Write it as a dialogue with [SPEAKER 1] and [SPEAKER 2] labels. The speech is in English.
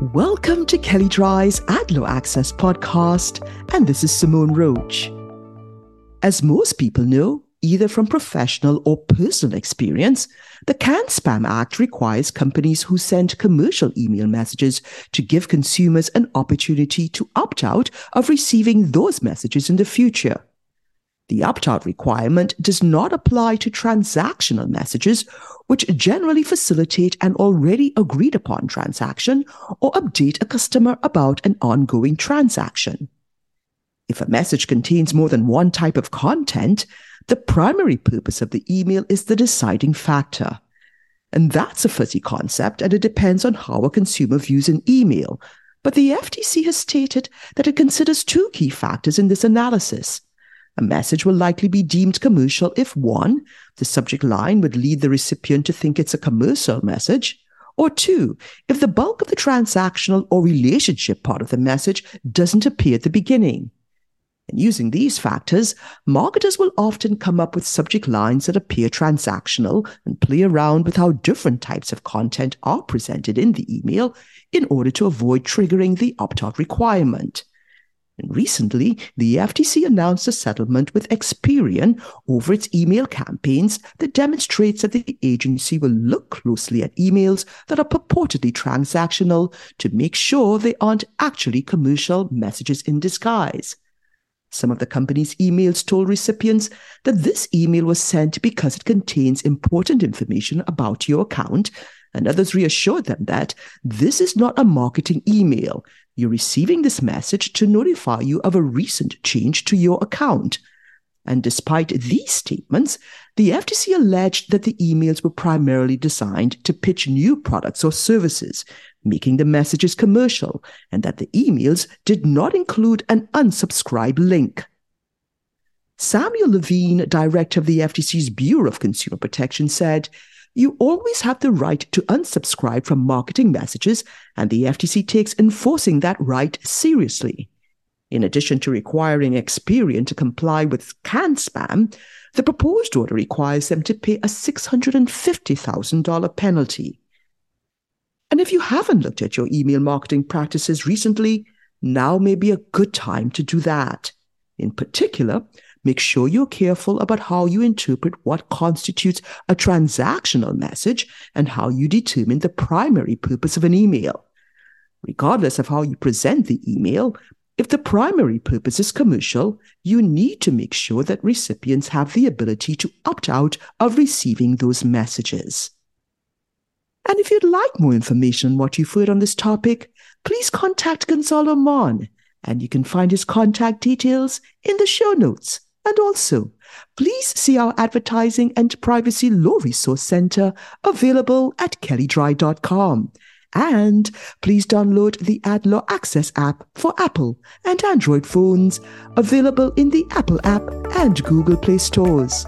[SPEAKER 1] Welcome to Kelley Drye's Ad Law Access podcast, and this is Simone Roach. As most people know, either from professional or personal experience, the CAN-SPAM Act requires companies who send commercial email messages to give consumers an opportunity to opt out of receiving those messages in the future. The opt out requirement does not apply to transactional messages, which generally facilitate an already agreed upon transaction or update a customer about an ongoing transaction. If a message contains more than one type of content, the primary purpose of the email is the deciding factor. And that's a fuzzy concept, and it depends on how a consumer views an email. But the FTC has stated that it considers two key factors in this analysis a message will likely be deemed commercial if one, the subject line would lead the recipient to think it's a commercial message, or two, if the bulk of the transactional or relationship part of the message doesn't appear at the beginning. And using these factors, marketers will often come up with subject lines that appear transactional and play around with how different types of content are presented in the email in order to avoid triggering the opt out requirement. And recently, the FTC announced a settlement with Experian over its email campaigns that demonstrates that the agency will look closely at emails that are purportedly transactional to make sure they aren't actually commercial messages in disguise. Some of the company's emails told recipients that this email was sent because it contains important information about your account, and others reassured them that this is not a marketing email. You're receiving this message to notify you of a recent change to your account. And despite these statements, the FTC alleged that the emails were primarily designed to pitch new products or services, making the messages commercial, and that the emails did not include an unsubscribe link. Samuel Levine, director of the FTC's Bureau of Consumer Protection, said you always have the right to unsubscribe from marketing messages, and the FTC takes enforcing that right seriously. In addition to requiring Experian to comply with CAN-SPAM, the proposed order requires them to pay a $650,000 penalty. And if you haven't looked at your email marketing practices recently, now may be a good time to do that. In particular, Make sure you're careful about how you interpret what constitutes a transactional message and how you determine the primary purpose of an email. Regardless of how you present the email, if the primary purpose is commercial, you need to make sure that recipients have the ability to opt out of receiving those messages. And if you'd like more information on what you've heard on this topic, please contact Gonzalo Mon, and you can find his contact details in the show notes. And also, please see our advertising and privacy law resource center available at kelleydrye.com. And please download the Ad Law Access app for Apple and Android phones, available in the Apple app and Google Play stores.